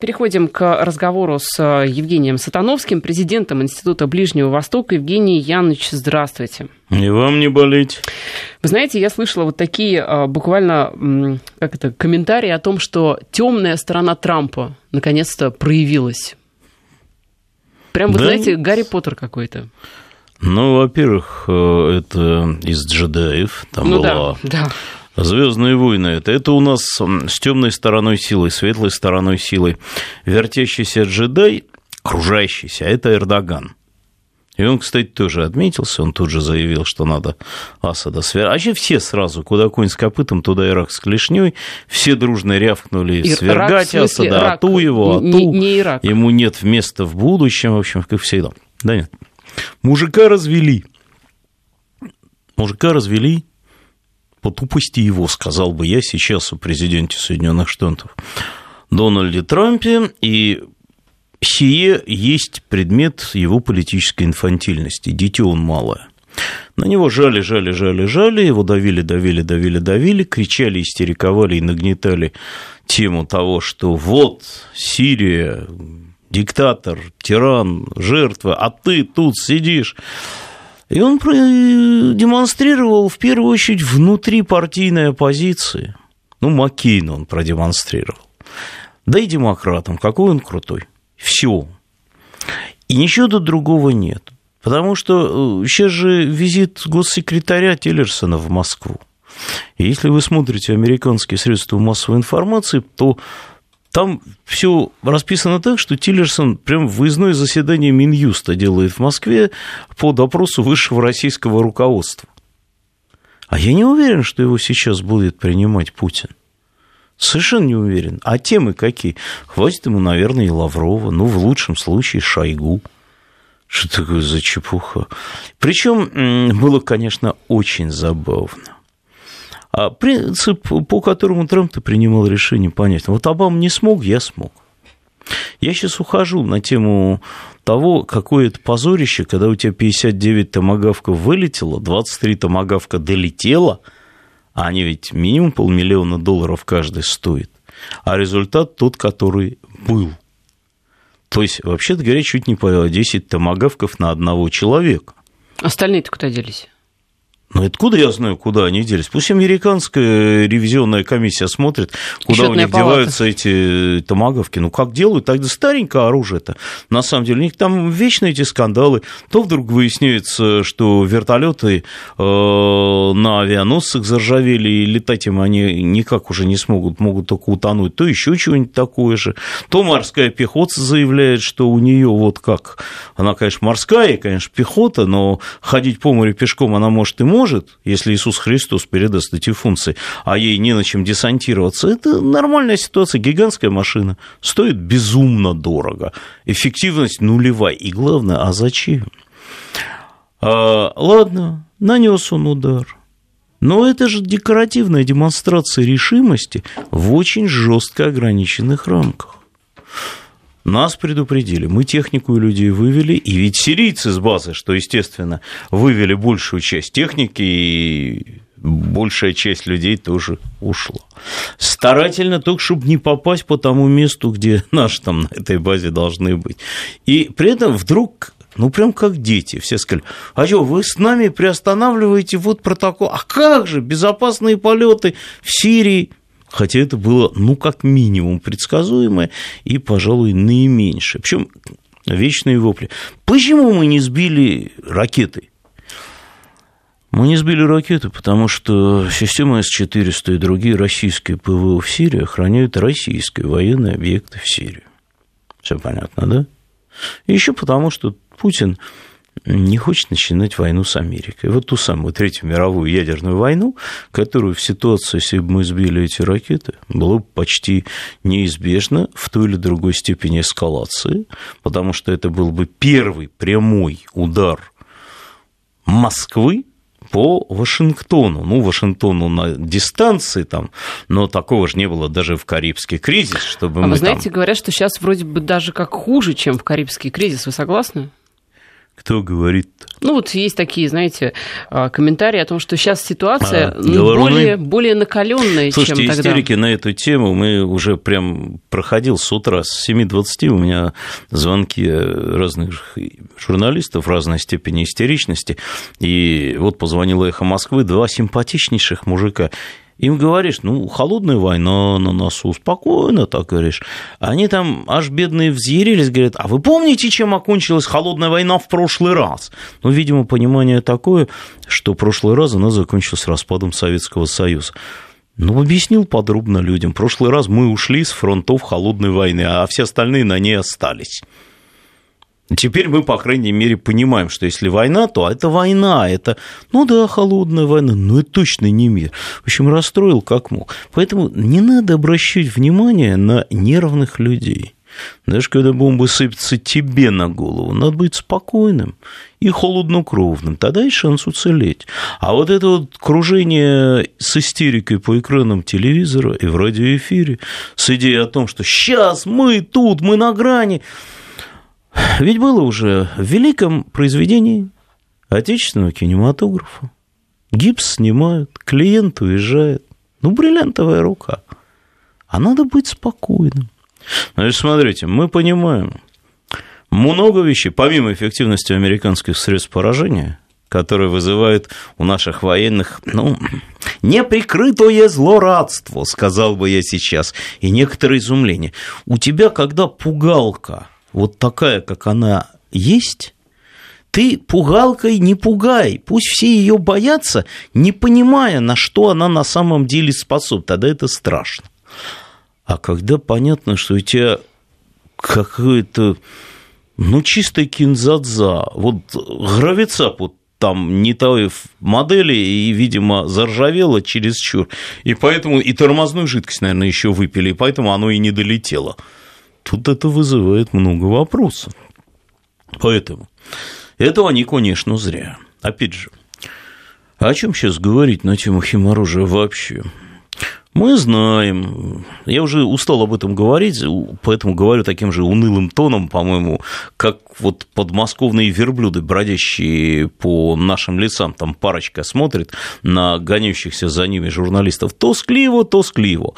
Переходим к разговору с э, Евгением Сатановским, президентом Института Ближнего Востока. Евгений Янович, здравствуйте. И вам не болеть. Вы знаете, я слышала вот такие э, буквально как это, комментарии о том, что темная сторона Трампа наконец-то проявилась. Прям, вы да? знаете, Гарри Поттер какой-то. Ну, во-первых, э, это из джедаев. Там ну, была да, да. Звездные войны это, это у нас с темной стороной силы, светлой стороной силы. Вертящийся джедай, кружащийся, это Эрдоган. И он, кстати, тоже отметился, он тут же заявил, что надо Асада свергать. А вообще все сразу, куда конь с копытом, туда Ирак с клешней, все дружно рявкнули Ирак, свергать смысле, Асада, Ирак, ату его, ату, не, не Ирак. ему нет места в будущем, в общем, как всегда. Да нет. Мужика развели. Мужика развели, по тупости его, сказал бы я сейчас о президенте Соединенных Штатов Дональде Трампе, и сие есть предмет его политической инфантильности. Дитё он малое. На него жали, жали, жали, жали, его давили, давили, давили, давили, кричали, истериковали и нагнетали тему того, что вот Сирия, диктатор, тиран, жертва, а ты тут сидишь и он демонстрировал в первую очередь внутри партийной оппозиции. Ну, Маккейна он продемонстрировал. Да и демократам, какой он крутой. Все. И ничего тут другого нет. Потому что сейчас э, же визит госсекретаря Тиллерсона в Москву. И если вы смотрите американские средства массовой информации, то там все расписано так, что Тиллерсон прям выездное заседание Минюста делает в Москве по допросу высшего российского руководства. А я не уверен, что его сейчас будет принимать Путин. Совершенно не уверен. А темы какие? Хватит ему, наверное, и Лаврова, ну, в лучшем случае, Шойгу. Что такое за чепуха? Причем было, конечно, очень забавно. А принцип, по которому Трамп-то принимал решение, понятно. Вот Обама не смог, я смог. Я сейчас ухожу на тему того, какое это позорище, когда у тебя 59 томогавков вылетело, 23 томогавка долетело, а они ведь минимум полмиллиона долларов каждый стоит, а результат тот, который был. То есть, вообще-то говоря, чуть не по 10 томогавков на одного человека. Остальные-то куда делись? Ну, откуда я знаю, куда они делись? Пусть американская ревизионная комиссия смотрит, куда Счетная у них палата. деваются эти томаговки. Ну, как делают, тогда старенькое оружие-то. На самом деле, у них там вечно эти скандалы. То вдруг выясняется, что вертолеты э, на авианосцах заржавели, и летать им они никак уже не смогут, могут только утонуть. То еще чего-нибудь такое же. То морская пехота заявляет, что у нее вот как... Она, конечно, морская, конечно, пехота, но ходить по морю пешком она может и может может, если Иисус Христос передаст эти функции, а ей не на чем десантироваться, это нормальная ситуация, гигантская машина, стоит безумно дорого, эффективность нулевая, и главное, а зачем? А, ладно, нанес он удар, но это же декоративная демонстрация решимости в очень жестко ограниченных рамках. Нас предупредили, мы технику и людей вывели, и ведь сирийцы с базы, что, естественно, вывели большую часть техники, и большая часть людей тоже ушла. Старательно только, чтобы не попасть по тому месту, где наши там на этой базе должны быть. И при этом вдруг ну, прям как дети. Все сказали, а что, вы с нами приостанавливаете вот протокол? А как же, безопасные полеты в Сирии? Хотя это было, ну, как минимум предсказуемое и, пожалуй, наименьшее. Причем вечные вопли. Почему мы не сбили ракеты? Мы не сбили ракеты, потому что система С-400 и другие российские ПВО в Сирии охраняют российские военные объекты в Сирии. Все понятно, да? И еще потому, что Путин не хочет начинать войну с Америкой. Вот ту самую Третью мировую ядерную войну, которую в ситуации, если бы мы сбили эти ракеты, было бы почти неизбежно в той или другой степени эскалации, потому что это был бы первый прямой удар Москвы по Вашингтону. Ну, Вашингтону на дистанции там, но такого же не было даже в Карибский кризис, чтобы а мы вы знаете, там... говорят, что сейчас вроде бы даже как хуже, чем в Карибский кризис. Вы согласны? Кто говорит? Ну, вот есть такие, знаете, а, комментарии о том, что сейчас ситуация а, ну, более, более накаленная, Слушайте, чем тогда. истерики на эту тему мы уже прям проходил с утра, с 7.20 у меня звонки разных журналистов разной степени истеричности. И вот позвонила «Эхо Москвы», два симпатичнейших мужика им говоришь, ну, холодная война на носу, спокойно так говоришь. Они там аж бедные взъярились, говорят, а вы помните, чем окончилась холодная война в прошлый раз? Ну, видимо, понимание такое, что в прошлый раз она закончилась распадом Советского Союза. Ну, объяснил подробно людям. В прошлый раз мы ушли с фронтов холодной войны, а все остальные на ней остались. Теперь мы, по крайней мере, понимаем, что если война, то это война, это, ну да, холодная война, но это точно не мир. В общем, расстроил как мог. Поэтому не надо обращать внимание на нервных людей. Даже когда бомбы сыпятся тебе на голову, надо быть спокойным и холоднокровным, тогда есть шанс уцелеть. А вот это вот кружение с истерикой по экранам телевизора и в радиоэфире с идеей о том, что сейчас мы тут, мы на грани, ведь было уже в великом произведении отечественного кинематографа. Гипс снимают, клиент уезжает. Ну, бриллиантовая рука. А надо быть спокойным. Значит, смотрите, мы понимаем много вещей, помимо эффективности американских средств поражения, которые вызывают у наших военных, ну, неприкрытое злорадство, сказал бы я сейчас, и некоторое изумление. У тебя, когда пугалка – вот такая, как она есть, ты пугалкой не пугай, пусть все ее боятся, не понимая, на что она на самом деле способна, тогда это страшно. А когда понятно, что у тебя какое-то, ну, чистое кинзадза, вот гравицап вот там не той модели и, видимо, заржавело чересчур. И поэтому и тормозную жидкость, наверное, еще выпили, и поэтому оно и не долетело. Тут это вызывает много вопросов. Поэтому этого они, конечно, зря. Опять же, о чем сейчас говорить на тему химоружия вообще? Мы знаем, я уже устал об этом говорить, поэтому говорю таким же унылым тоном, по-моему, как вот подмосковные верблюды, бродящие по нашим лесам, там парочка смотрит на гоняющихся за ними журналистов, тоскливо, тоскливо.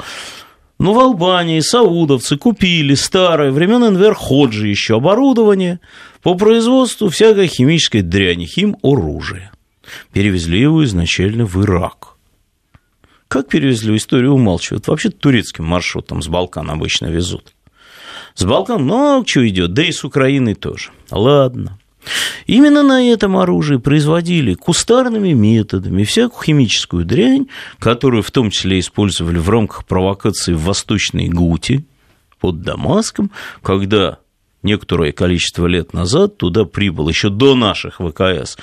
Ну, в Албании саудовцы купили старое, времен Энвер Ходжи еще оборудование по производству всякой химической дряни, хим-оружия. Перевезли его изначально в Ирак. Как перевезли, историю умалчивают. Вообще турецким маршрутом с Балкан обычно везут. С Балкан много чего идет, да и с Украины тоже. Ладно. Именно на этом оружии производили кустарными методами всякую химическую дрянь, которую в том числе использовали в рамках провокации в Восточной Гути под Дамаском, когда некоторое количество лет назад туда прибыл еще до наших ВКС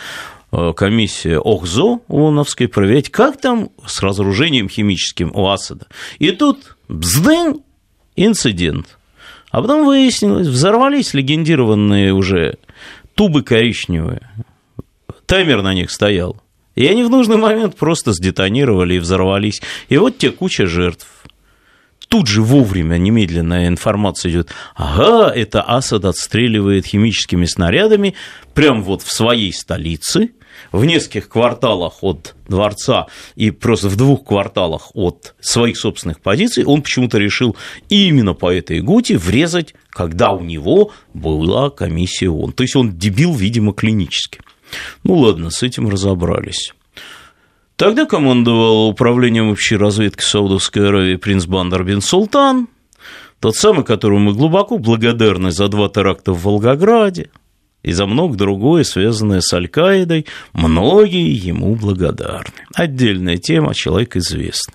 э, комиссия ОХЗО ООНовской проверять, как там с разоружением химическим у Асада. И тут бздынь, инцидент. А потом выяснилось, взорвались легендированные уже тубы коричневые. Таймер на них стоял. И они в нужный момент просто сдетонировали и взорвались. И вот те куча жертв. Тут же вовремя немедленная информация идет. Ага, это Асад отстреливает химическими снарядами прямо вот в своей столице, в нескольких кварталах от дворца и просто в двух кварталах от своих собственных позиций, он почему-то решил именно по этой гуте врезать когда у него была комиссия ООН. То есть он дебил, видимо, клинически. Ну ладно, с этим разобрались. Тогда командовал управлением общей разведки Саудовской Аравии принц Бандер бин Султан, тот самый, которому мы глубоко благодарны за два теракта в Волгограде и за много другое, связанное с Аль-Каидой, многие ему благодарны. Отдельная тема, человек известный.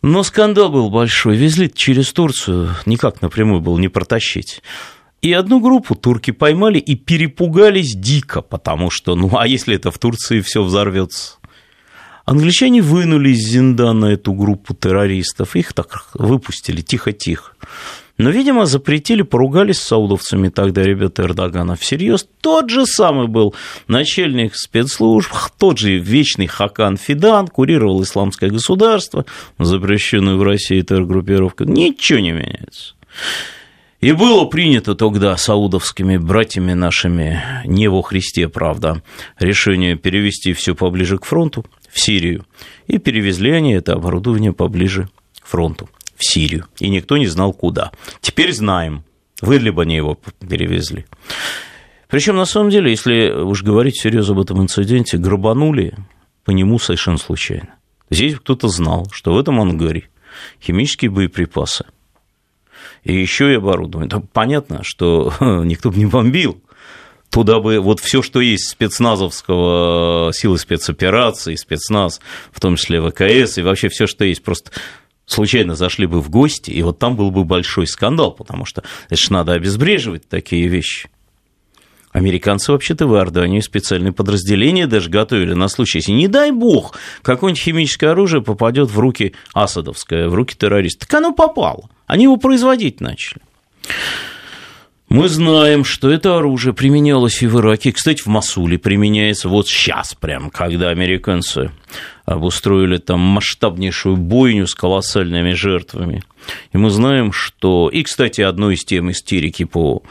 Но скандал был большой. Везли через Турцию, никак напрямую было не протащить. И одну группу турки поймали и перепугались дико, потому что, ну, а если это в Турции все взорвется? Англичане вынули из Зиндана эту группу террористов, их так выпустили тихо-тихо. Но, видимо, запретили, поругались с саудовцами тогда ребята Эрдогана всерьез. Тот же самый был начальник спецслужб, тот же вечный Хакан Фидан, курировал исламское государство, запрещенную в России террор-группировку. Ничего не меняется. И было принято тогда саудовскими братьями нашими, не во Христе, правда, решение перевести все поближе к фронту, в Сирию. И перевезли они это оборудование поближе к фронту, в Сирию. И никто не знал, куда. Теперь знаем, в Идлиб они его перевезли. Причем, на самом деле, если уж говорить серьезно об этом инциденте, грабанули по нему совершенно случайно. Здесь кто-то знал, что в этом ангаре химические боеприпасы и еще и оборудование. Там понятно, что никто бы не бомбил. Туда бы вот все, что есть спецназовского, силы спецопераций, спецназ, в том числе ВКС, и вообще все, что есть, просто случайно зашли бы в гости, и вот там был бы большой скандал, потому что это же надо обезбреживать такие вещи. Американцы вообще-то в Иордании специальные подразделения даже готовили на случай, если, не дай бог, какое-нибудь химическое оружие попадет в руки асадовское, в руки террористов. Так оно попало. Они его производить начали. Мы знаем, что это оружие применялось и в Ираке. Кстати, в Масуле применяется вот сейчас, прям, когда американцы обустроили там масштабнейшую бойню с колоссальными жертвами. И мы знаем, что... И, кстати, одной из тем истерики по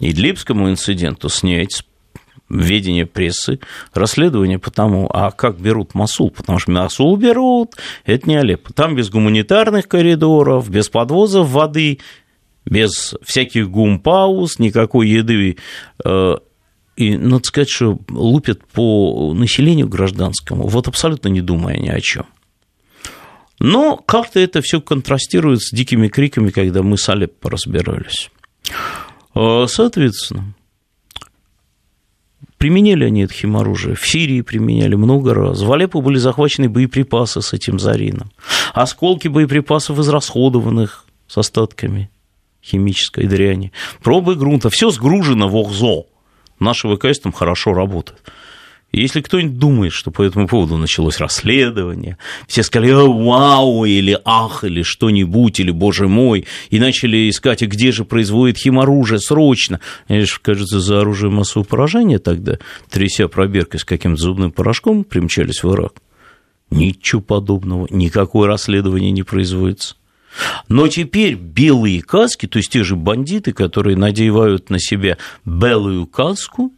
Идлибскому инциденту снять ведение прессы, расследование по тому, а как берут Масул, потому что Масул берут, это не Алеппо. Там без гуманитарных коридоров, без подвозов воды, без всяких гумпауз, никакой еды. Э, и надо сказать, что лупят по населению гражданскому, вот абсолютно не думая ни о чем. Но как-то это все контрастирует с дикими криками, когда мы с Алеппо разбирались. А, соответственно, применяли они это химоружие. В Сирии применяли много раз. В Алеппо были захвачены боеприпасы с этим зарином. Осколки боеприпасов израсходованных с остатками химической дряни. Пробы грунта. Все сгружено в ОХЗО. Наши ВКС там хорошо работают. Если кто-нибудь думает, что по этому поводу началось расследование, все сказали «вау» или «ах» или что-нибудь, или «боже мой», и начали искать, и где же производит химоружие срочно. Они же, кажется, за оружие массового поражения тогда, тряся пробиркой с каким-то зубным порошком, примчались в Ирак. Ничего подобного, никакое расследование не производится. Но теперь белые каски, то есть те же бандиты, которые надевают на себя белую каску,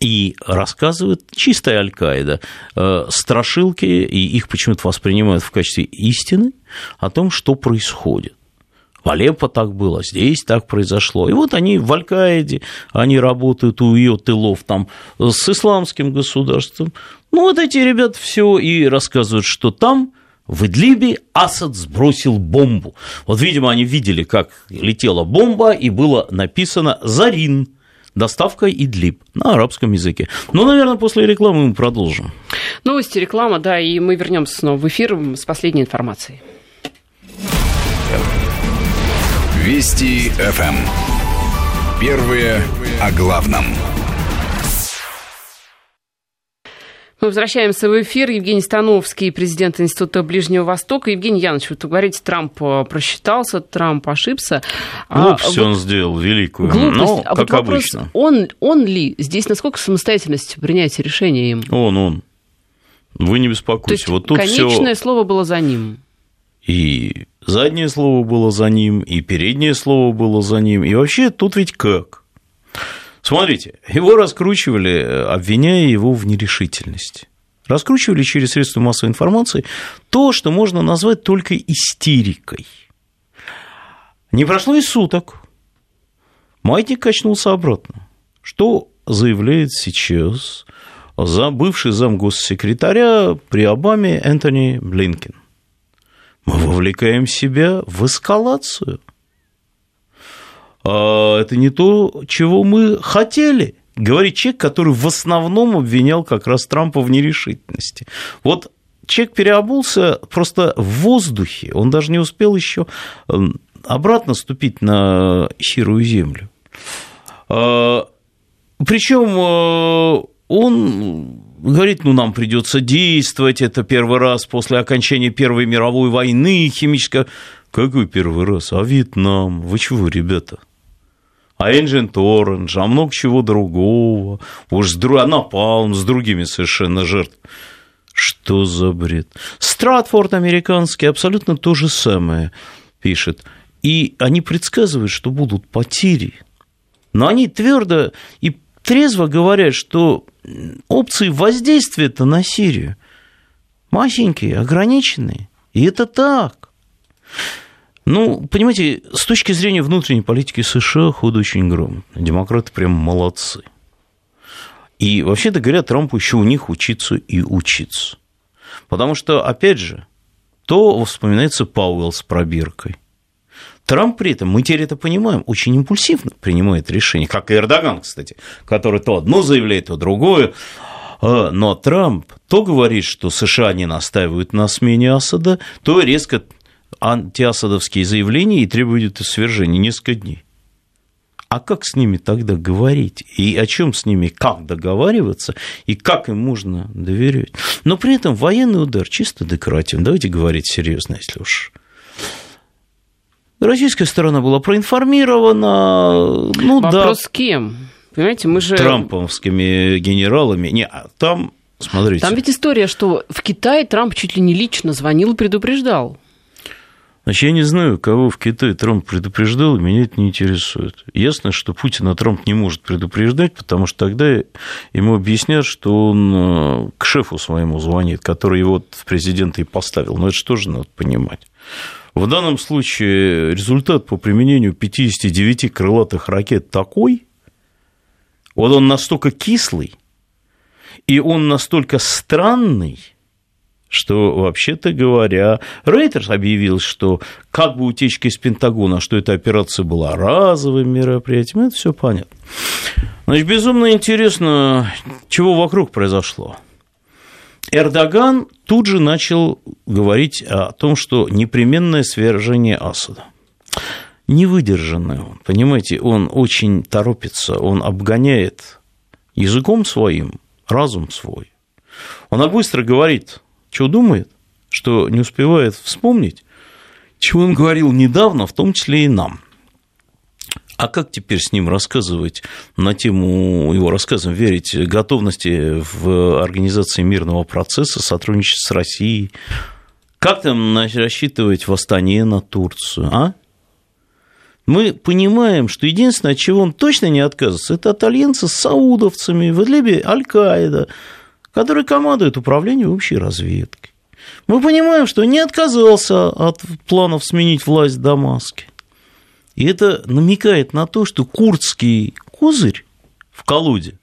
и рассказывают чистая Аль-Каида, э, страшилки, и их почему-то воспринимают в качестве истины о том, что происходит. В Алеппо так было, здесь так произошло. И вот они в Аль-Каиде, они работают у ее тылов там с исламским государством. Ну, вот эти ребята все и рассказывают, что там в Идлибе Асад сбросил бомбу. Вот, видимо, они видели, как летела бомба, и было написано «Зарин», доставка Идлиб на арабском языке. Ну, наверное, после рекламы мы продолжим. Новости, реклама, да, и мы вернемся снова в эфир с последней информацией. Вести ФМ. Первые о главном. Мы возвращаемся в эфир. Евгений Становский, президент Института Ближнего Востока. Евгений Янович, вот вы говорите, Трамп э, просчитался, Трамп ошибся. Глупость а, он сделал великую, глупость. но а как вот вопрос, обычно. Он, он ли здесь, насколько самостоятельность принятия решения им? Он, он. Вы не беспокойтесь. То есть, вот тут конечное всё... слово было за ним. И заднее слово было за ним, и переднее слово было за ним. И вообще тут ведь как? Смотрите, его раскручивали, э, обвиняя его в нерешительности. Раскручивали через средства массовой информации то, что можно назвать только истерикой. Не прошло и суток. Маятник качнулся обратно. Что заявляет сейчас за бывший замгоссекретаря при Обаме Энтони Блинкен? Мы вовлекаем себя в эскалацию – это не то, чего мы хотели. Говорит человек, который в основном обвинял как раз Трампа в нерешительности. Вот человек переобулся просто в воздухе, он даже не успел еще эм, обратно ступить на серую землю. А, Причем э, он говорит, ну, нам придется действовать, это первый раз после окончания Первой мировой войны химическая. Какой первый раз? А Вьетнам? Вы чего, ребята? А Engine Orange, а много чего другого, уж с, друг... а Напалм с другими совершенно жертвами. Что за бред? Стратфорд американский абсолютно то же самое пишет. И они предсказывают, что будут потери. Но они твердо и трезво говорят, что опции воздействия-то на Сирию маленькие, ограниченные. И это так. Ну, понимаете, с точки зрения внутренней политики США ход очень громко. Демократы прям молодцы. И вообще-то говоря, Трампу еще у них учиться и учиться. Потому что, опять же, то вспоминается Пауэлл с пробиркой. Трамп при этом, мы теперь это понимаем, очень импульсивно принимает решение, как и Эрдоган, кстати, который то одно заявляет, то другое. А, но Трамп то говорит, что США не настаивают на смене Асада, то резко антиасадовские заявления и требуют свержения несколько дней. А как с ними тогда говорить? И о чем с ними, как договариваться? И как им можно доверять? Но при этом военный удар чисто декоративный. Давайте говорить серьезно, если уж Российская сторона была проинформирована. Ну, Вопрос да, с кем? Понимаете, мы же... Трамповскими генералами. Не, а там, смотрите. Там ведь история, что в Китае Трамп чуть ли не лично звонил и предупреждал. Значит, я не знаю, кого в Китае Трамп предупреждал, и меня это не интересует. Ясно, что Путина Трамп не может предупреждать, потому что тогда ему объяснят, что он э, к шефу своему звонит, который его в президента и поставил. Но это же тоже надо понимать. В данном случае результат по применению 59 крылатых ракет такой, вот он настолько кислый, и он настолько странный, что, вообще-то говоря, Рейтерс объявил, что как бы утечка из Пентагона, что эта операция была разовым мероприятием, это все понятно. Значит, безумно интересно, чего вокруг произошло. Эрдоган тут же начал говорить о том, что непременное свержение Асада. Невыдержанный он, понимаете, он очень торопится, он обгоняет языком своим разум свой. Он быстро говорит, что думает, что не успевает вспомнить, чего он говорил недавно, в том числе и нам. А как теперь с ним рассказывать на тему его рассказам, верить готовности в организации мирного процесса, сотрудничать с Россией? Как там рассчитывать восстание на Турцию, а? Мы понимаем, что единственное, от чего он точно не отказывается, это от альянса с саудовцами, в Идлибе Аль-Каида, который командует управлением общей разведки. Мы понимаем, что не отказался от планов сменить власть в Дамаске. И это намекает на то, что курдский козырь в колоде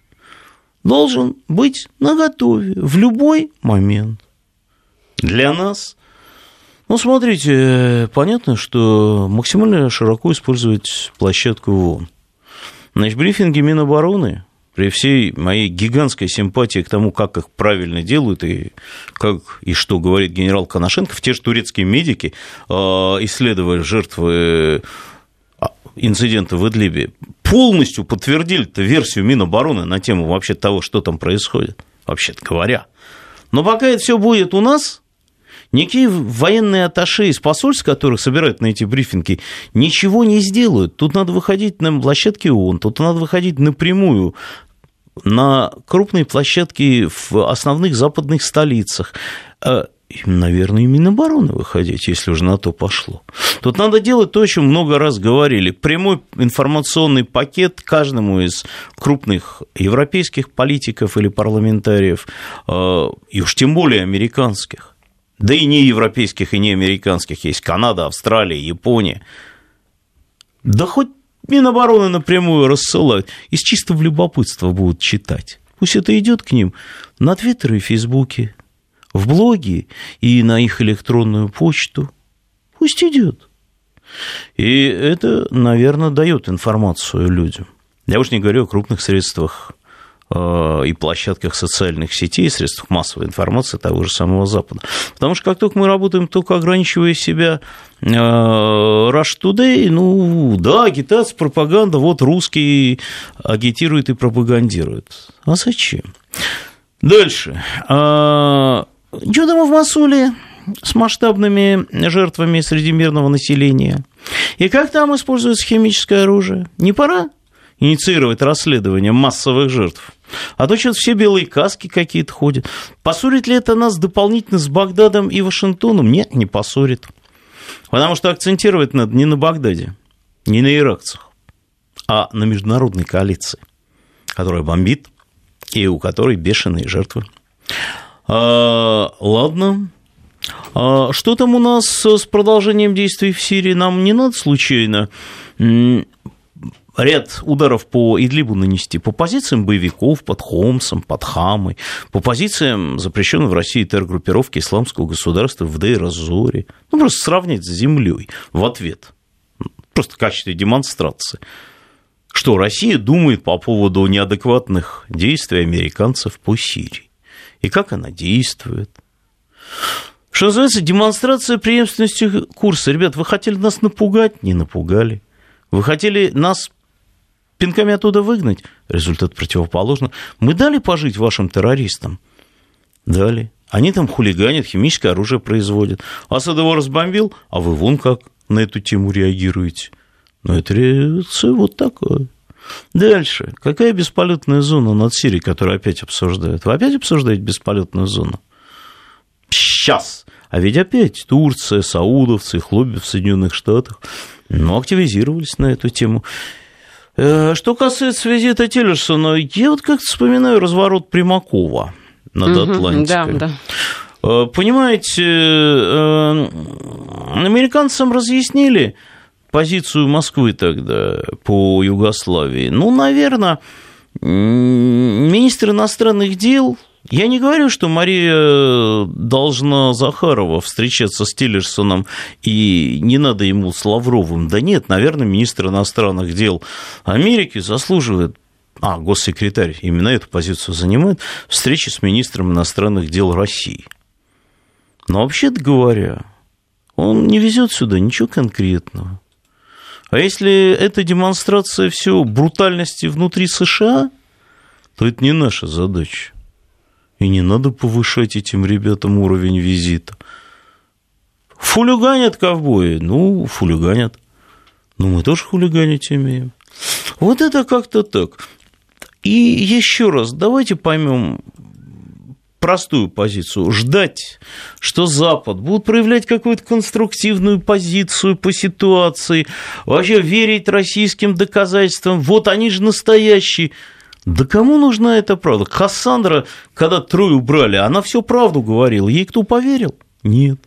должен быть наготове в любой момент. Для нас, ну, смотрите, понятно, что максимально широко использовать площадку ООН. Значит, брифинги Минобороны при всей моей гигантской симпатии к тому, как их правильно делают и как и что говорит генерал Коношенко, в те же турецкие медики, а, исследовали жертвы инцидента в Идлибе, полностью подтвердили версию Минобороны на тему вообще того, что там происходит, вообще-то говоря. Но пока это все будет у нас, никакие военные атташе из посольств, которых собирают на эти брифинги, ничего не сделают. Тут надо выходить на площадки ООН, тут надо выходить напрямую на крупные площадки в основных западных столицах э, наверное, и Минобороны выходить, если уже на то пошло. Тут надо делать то, о чем много раз говорили. Прямой информационный пакет каждому из крупных европейских политиков или парламентариев, э, и уж тем более американских. Да и не европейских, и не американских. Есть Канада, Австралия, Япония. Да хоть Минобороны напрямую рассылают. Из чистого любопытства будут читать. Пусть это идет к ним на Твиттере и Фейсбуке, в блоге и на их электронную почту. Пусть идет. И это, наверное, дает информацию людям. Я уж не говорю о крупных средствах и площадках социальных сетей, средствах массовой информации того же самого Запада. Потому что как только мы работаем, только ограничивая себя э, Rush Today, ну да, агитация, пропаганда, вот русские агитируют и пропагандируют. А зачем? Дальше. А, Чудом в Масуле с масштабными жертвами среди мирного населения. И как там используется химическое оружие? Не пора инициировать расследование массовых жертв? А то что-то все белые каски какие-то ходят. Поссорит ли это нас дополнительно с Багдадом и Вашингтоном? Нет, не поссорит. Потому что акцентировать надо не на Багдаде, не на иракцах, а на международной коалиции, которая бомбит и у которой бешеные жертвы. А, ладно. А, что там у нас с продолжением действий в Сирии? Нам не надо случайно ряд ударов по Идлибу нанести, по позициям боевиков, под Хомсом, под Хамой, по позициям запрещенной в России террор-группировки исламского государства в Дейр-Азоре. Ну, просто сравнить с землей в ответ. Просто в качестве демонстрации. Что Россия думает по поводу неадекватных действий американцев по Сирии. И как она действует. Что называется, демонстрация преемственности курса. Ребят, вы хотели нас напугать? Не напугали. Вы хотели нас пинками оттуда выгнать? Результат противоположный. Мы дали пожить вашим террористам? Дали. Они там хулиганят, химическое оружие производят. Асад его разбомбил, а вы вон как на эту тему реагируете. Но это реакция вот такое. Дальше. Какая бесполетная зона над Сирией, которую опять обсуждают? Вы опять обсуждаете бесполетную зону? Сейчас. А ведь опять Турция, саудовцы, лобби в Соединенных Штатах ну, активизировались на эту тему. Э, что касается визита Тиллерсона, я вот как-то вспоминаю разворот Примакова над угу, Атлантикой. Да, да. Э, понимаете, э, американцам разъяснили позицию Москвы тогда по Югославии. Ну, наверное, министр иностранных дел я не говорю, что Мария должна Захарова встречаться с Тиллерсоном и не надо ему с Лавровым. Да нет, наверное, министр иностранных дел Америки заслуживает а, госсекретарь именно эту позицию занимает, встречи с министром иностранных дел России. Но вообще-то говоря, он не везет сюда ничего конкретного. А если это демонстрация все брутальности внутри США, то это не наша задача. И не надо повышать этим ребятам уровень визита. Фулиганят ковбои. Ну, фулиганят. Ну, мы тоже хулиганить умеем. Вот это как-то так. И еще раз, давайте поймем простую позицию. Ждать, что Запад будет проявлять какую-то конструктивную позицию по ситуации, вообще верить российским доказательствам. Вот они же настоящие. Да кому нужна эта правда? Кассандра, когда Трою убрали, она всю правду говорила. Ей кто поверил? Нет.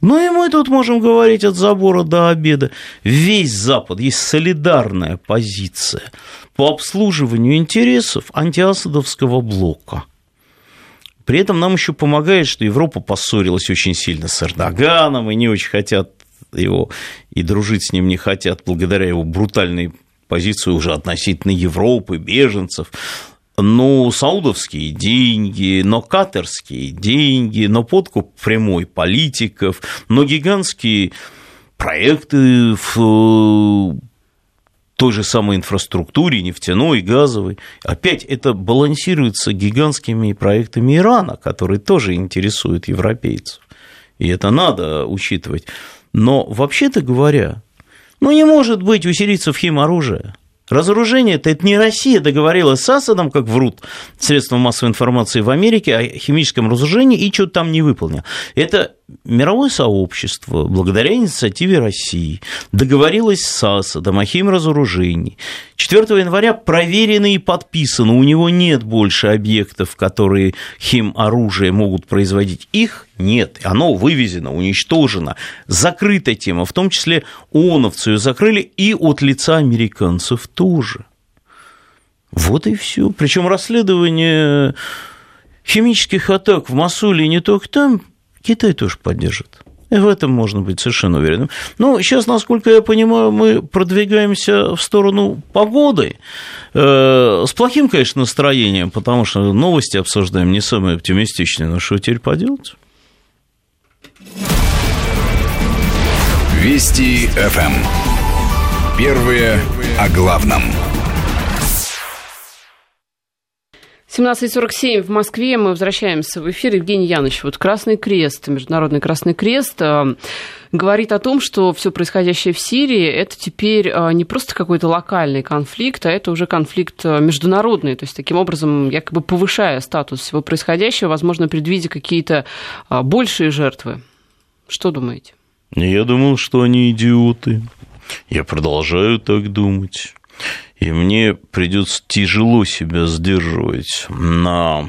Ну и мы тут можем говорить от забора до обеда. Весь Запад есть солидарная позиция по обслуживанию интересов антиасадовского блока. При этом нам еще помогает, что Европа поссорилась очень сильно с Эрдоганом и не очень хотят его, и дружить с ним не хотят благодаря его брутальной позицию уже относительно Европы, беженцев. Ну, саудовские деньги, но катерские деньги, но подкуп прямой политиков, но гигантские проекты в той же самой инфраструктуре, нефтяной, газовой. Опять это балансируется гигантскими проектами Ирана, которые тоже интересуют европейцев. И это надо учитывать. Но вообще-то говоря, ну, не может быть у сирийцев химоружия. Разоружение это, не Россия договорилась с Асадом, как врут средства массовой информации в Америке, о химическом разоружении и что-то там не выполнил. Это мировое сообщество, благодаря инициативе России, договорилось с Асадом о химразоружении. 4 января проверено и подписано, у него нет больше объектов, которые химоружие могут производить. Их нет, оно вывезено, уничтожено, закрыта тема, в том числе ООНовцы ее закрыли и от лица американцев тоже. Вот и все. Причем расследование химических атак в Масуле не только там, Китай тоже поддержит. И в этом можно быть совершенно уверенным. Ну, сейчас, насколько я понимаю, мы продвигаемся в сторону погоды. Э, с плохим, конечно, настроением, потому что новости обсуждаем не самые оптимистичные, но что теперь поделать? Вести ФМ. Первые о главном. 17.47 в Москве. Мы возвращаемся в эфир. Евгений Янович, вот Красный Крест, Международный Красный Крест э, говорит о том, что все происходящее в Сирии это теперь э, не просто какой-то локальный конфликт, а это уже конфликт э, международный. То есть таким образом, якобы повышая статус всего происходящего, возможно, предвидя какие-то большие жертвы. Что думаете? Я думал, что они идиоты. Я продолжаю так думать. И мне придется тяжело себя сдерживать на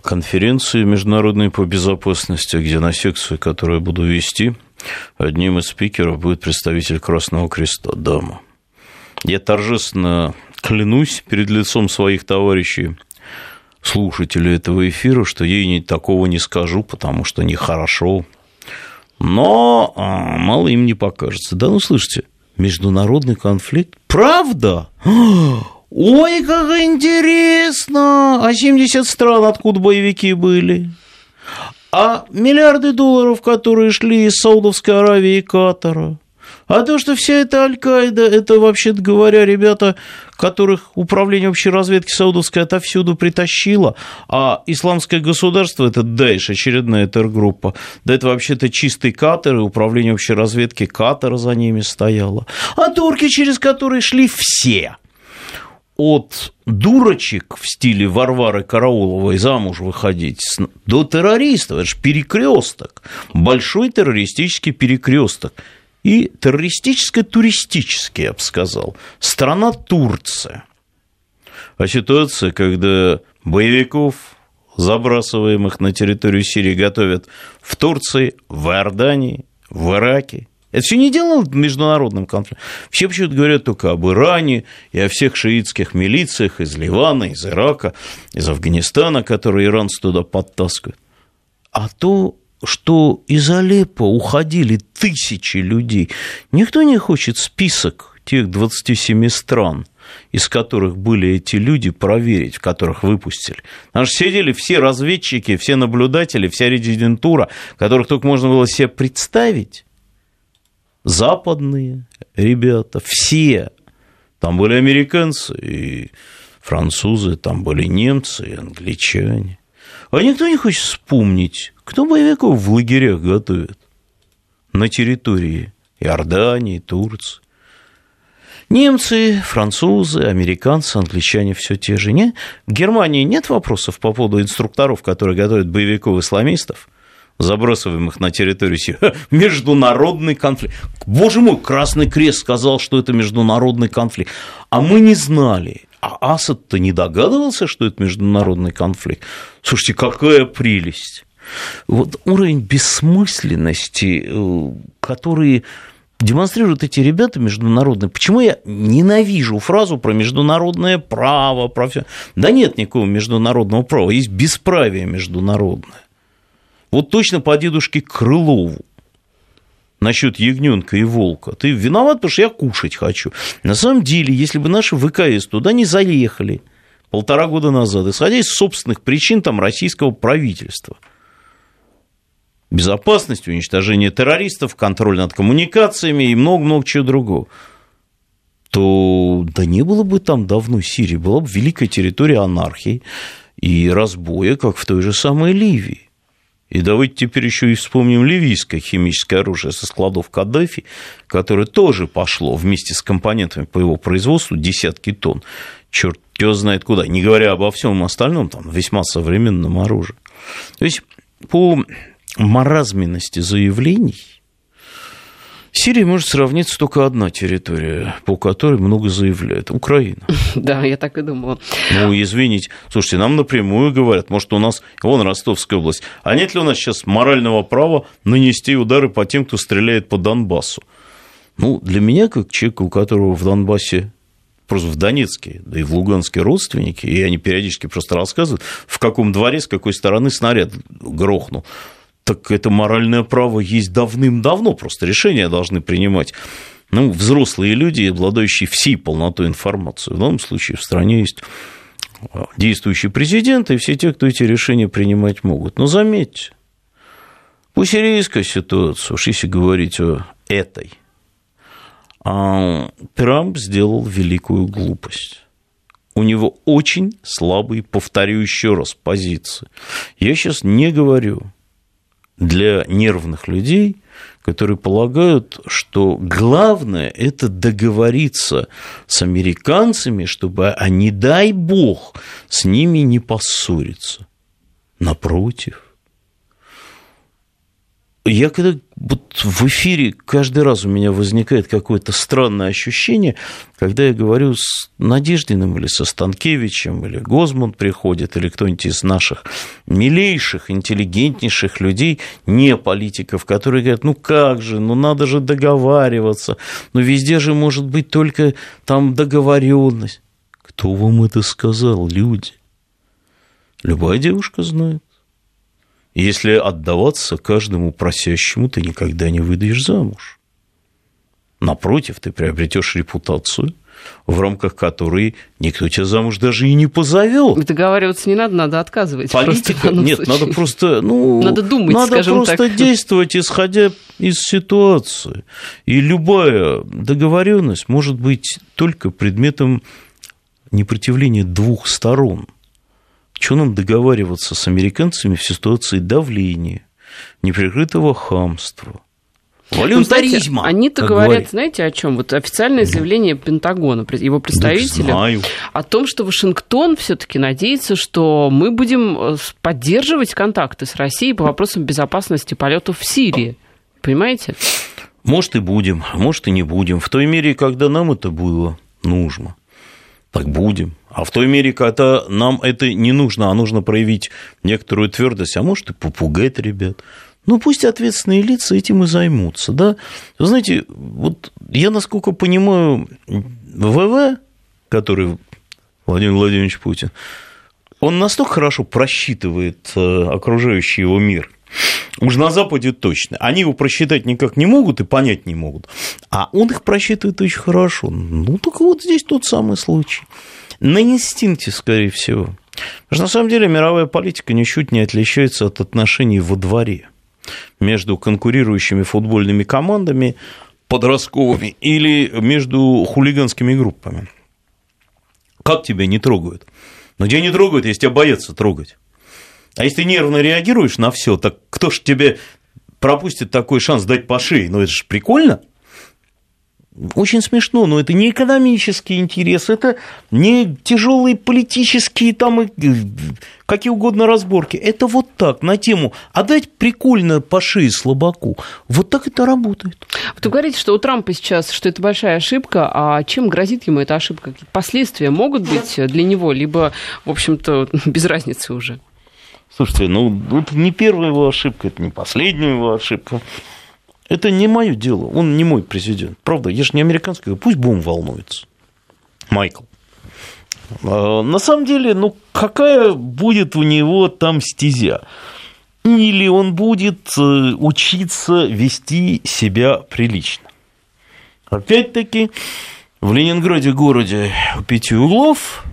конференции международной по безопасности, где на секцию, которую я буду вести, одним из спикеров будет представитель Красного Креста, дама. Я торжественно клянусь перед лицом своих товарищей, слушателей этого эфира, что ей такого не скажу, потому что нехорошо. Но а, мало им не покажется. Да ну, слышите, международный конфликт. Правда? Ой, как интересно! А 70 стран, откуда боевики были? А миллиарды долларов, которые шли из Саудовской Аравии и Катара? А то, что вся эта Аль-Каида, это, вообще-то говоря, ребята, которых управление общей разведки Саудовской отовсюду притащило, а исламское государство, это Даиш, очередная тергруппа, да это вообще-то чистый Катар, и управление общей разведки Катара за ними стояло. А турки, через которые шли все, от дурочек в стиле Варвары Карауловой замуж выходить до террористов. Это же перекресток, большой террористический перекресток и террористическо-туристический, я бы сказал, страна Турция. А ситуация, когда боевиков, забрасываемых на территорию Сирии, готовят в Турции, в Иордании, в Ираке. Это все не дело международным конфликтом. Все почему-то говорят только об Иране и о всех шиитских милициях из Ливана, из Ирака, из Афганистана, которые иранцы туда подтаскивают. А то что из Алеппо уходили тысячи людей. Никто не хочет список тех 27 стран, из которых были эти люди, проверить, в которых выпустили. Потому что сидели все разведчики, все наблюдатели, вся резидентура, которых только можно было себе представить. Западные ребята, все. Там были американцы и французы, там были немцы и англичане. А никто не хочет вспомнить, кто боевиков в лагерях готовит на территории Иордании, Турции. Немцы, французы, американцы, англичане все те же. Не? В Германии нет вопросов по поводу инструкторов, которые готовят боевиков-исламистов, забрасываемых на территорию Сирии. Международный конфликт. Боже мой, Красный Крест сказал, что это международный конфликт. А мы не знали. А Асад-то не догадывался, что это международный конфликт. Слушайте, какая прелесть. Вот уровень бессмысленности, э, который демонстрируют эти ребята международные. Почему я ненавижу фразу про международное право, про все. Да нет никакого международного права, есть бесправие международное. Вот точно по дедушке Крылову насчет ягненка и волка. Ты виноват, потому что я кушать хочу. На самом деле, если бы наши ВКС туда не заехали полтора года назад, исходя из собственных причин там, российского правительства – безопасность, уничтожение террористов, контроль над коммуникациями и много-много чего другого, то да не было бы там давно Сирии, была бы великая территория анархии и разбоя, как в той же самой Ливии. И давайте теперь еще и вспомним ливийское химическое оружие со складов Каддафи, которое тоже пошло вместе с компонентами по его производству десятки тонн. Черт его знает куда, не говоря обо всем остальном, там, весьма современном оружии. То есть по маразменности заявлений Сирии может сравниться только одна территория, по которой много заявляют. Украина. Да, я так и думала. Ну, извините. Слушайте, нам напрямую говорят, может, у нас, вон Ростовская область, а нет ли у нас сейчас морального права нанести удары по тем, кто стреляет по Донбассу? Ну, для меня, как человека, у которого в Донбассе просто в Донецке, да и в Луганске родственники, и они периодически просто рассказывают, в каком дворе, с какой стороны снаряд грохнул так это моральное право есть давным-давно, просто решения должны принимать ну, взрослые люди, обладающие всей полнотой информации. В данном случае в стране есть а, действующий президент и все те, кто эти решения принимать могут. Но заметьте, по сирийской ситуации, уж если говорить о этой, а, Трамп сделал великую глупость. У него очень слабые, повторю еще раз, позиции. Я сейчас не говорю для нервных людей, которые полагают, что главное – это договориться с американцами, чтобы, а не дай бог, с ними не поссориться. Напротив. Я когда вот в эфире каждый раз у меня возникает какое-то странное ощущение, когда я говорю с Надеждиным или со Станкевичем, или Гозмунд приходит, или кто-нибудь из наших милейших, интеллигентнейших людей, не политиков, которые говорят, ну как же, ну надо же договариваться, ну везде же может быть только там договоренность. Кто вам это сказал, люди? Любая девушка знает. Если отдаваться каждому просящему, ты никогда не выйдешь замуж. Напротив, ты приобретешь репутацию, в рамках которой никто тебя замуж даже и не позовет. Договариваться не надо, надо отказывать. Политика? Нет, случае. надо просто... Ну, надо думать, Надо просто так. действовать, исходя из ситуации. И любая договоренность может быть только предметом непротивления двух сторон – что нам договариваться с американцами в ситуации давления, неприкрытого хамства, волюнтаризма. Ну, они-то говорят, говорит. знаете, о чем? Вот официальное заявление Пентагона, его представителя, о том, что Вашингтон все-таки надеется, что мы будем э, поддерживать контакты с Россией по вопросам безопасности полетов в Сирии. Понимаете? Может, и будем, может, и не будем. В той мере, когда нам это было нужно так будем. А в той мере, когда нам это не нужно, а нужно проявить некоторую твердость, а может и попугать ребят. Ну, пусть ответственные лица этим и займутся, да. Вы знаете, вот я, насколько понимаю, ВВ, который Владимир Владимирович Путин, он настолько хорошо просчитывает э, окружающий его мир, Уж на Западе точно. Они его просчитать никак не могут и понять не могут. А он их просчитывает очень хорошо. Ну, так вот здесь тот самый случай. На инстинкте, скорее всего. Потому что на самом деле мировая политика ничуть не отличается от отношений во дворе между конкурирующими футбольными командами, подростковыми или между хулиганскими группами. Как тебя не трогают? Но тебя не трогают, если тебя боятся трогать. А если ты нервно реагируешь на все, так кто ж тебе пропустит такой шанс дать по шее? Ну, это же прикольно. Очень смешно, но это не экономический интерес, это не тяжелые политические там и какие угодно разборки. Это вот так, на тему «А дать прикольно по шее слабаку». Вот так это работает. Вы говорите, что у Трампа сейчас, что это большая ошибка, а чем грозит ему эта ошибка? Какие последствия могут быть для него, либо, в общем-то, без разницы уже? Слушайте, ну это не первая его ошибка, это не последняя его ошибка. Это не мое дело, он не мой президент. Правда, я же не американский, пусть Бум волнуется. Майкл. А, на самом деле, ну какая будет у него там стезя? Или он будет э, учиться вести себя прилично? Опять-таки, в Ленинграде городе у пяти углов,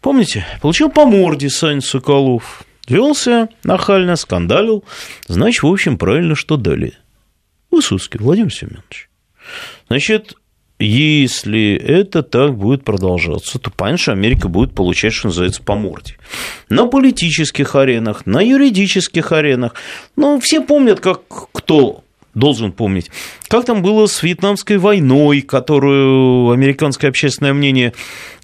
помните, получил по морде Сань Соколов. Велся нахально, скандалил. Значит, в общем, правильно, что дали. Высоцкий Владимир Семенович. Значит, если это так будет продолжаться, то, что Америка будет получать, что называется, по морде. На политических аренах, на юридических аренах. Ну, все помнят, как кто должен помнить. Как там было с Вьетнамской войной, которую американское общественное мнение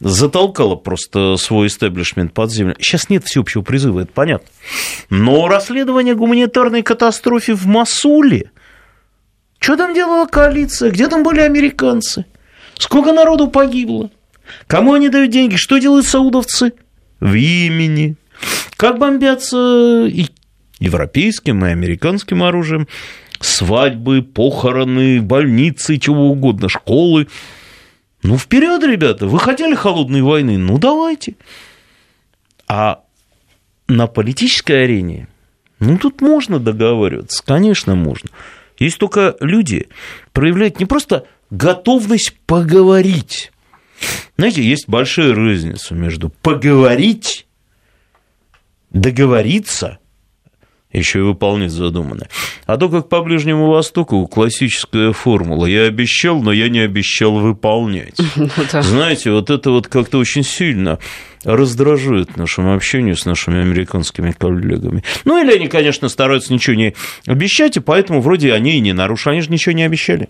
затолкало просто свой истеблишмент под землю. Сейчас нет всеобщего призыва, это понятно. Но расследование гуманитарной катастрофы в Масуле, что там делала коалиция, где там были американцы, сколько народу погибло, кому они дают деньги, что делают саудовцы в Йемене, как бомбятся и европейским и американским оружием свадьбы, похороны, больницы, чего угодно, школы. Ну, вперед, ребята, вы хотели холодной войны? Ну, давайте. А на политической арене, ну, тут можно договариваться, конечно, можно. Есть только люди проявляют не просто готовность поговорить. Знаете, есть большая разница между поговорить, договориться еще и выполнить задуманное. А то, как по Ближнему Востоку, классическая формула. Я обещал, но я не обещал выполнять. Ну Знаете, вот это вот как-то очень сильно раздражает нашему общению с нашими американскими коллегами. Ну, или они, конечно, стараются ничего не обещать, и поэтому вроде они и не нарушили. Они же ничего не обещали.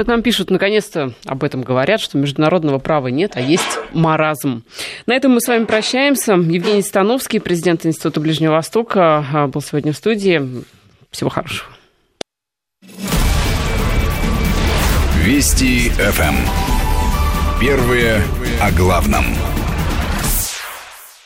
Вот нам пишут, наконец-то об этом говорят, что международного права нет, а есть маразм. На этом мы с вами прощаемся. Евгений Становский, президент Института Ближнего Востока, а, был сегодня в студии. Всего хорошего. Вести FM. Эм. Первые о главном.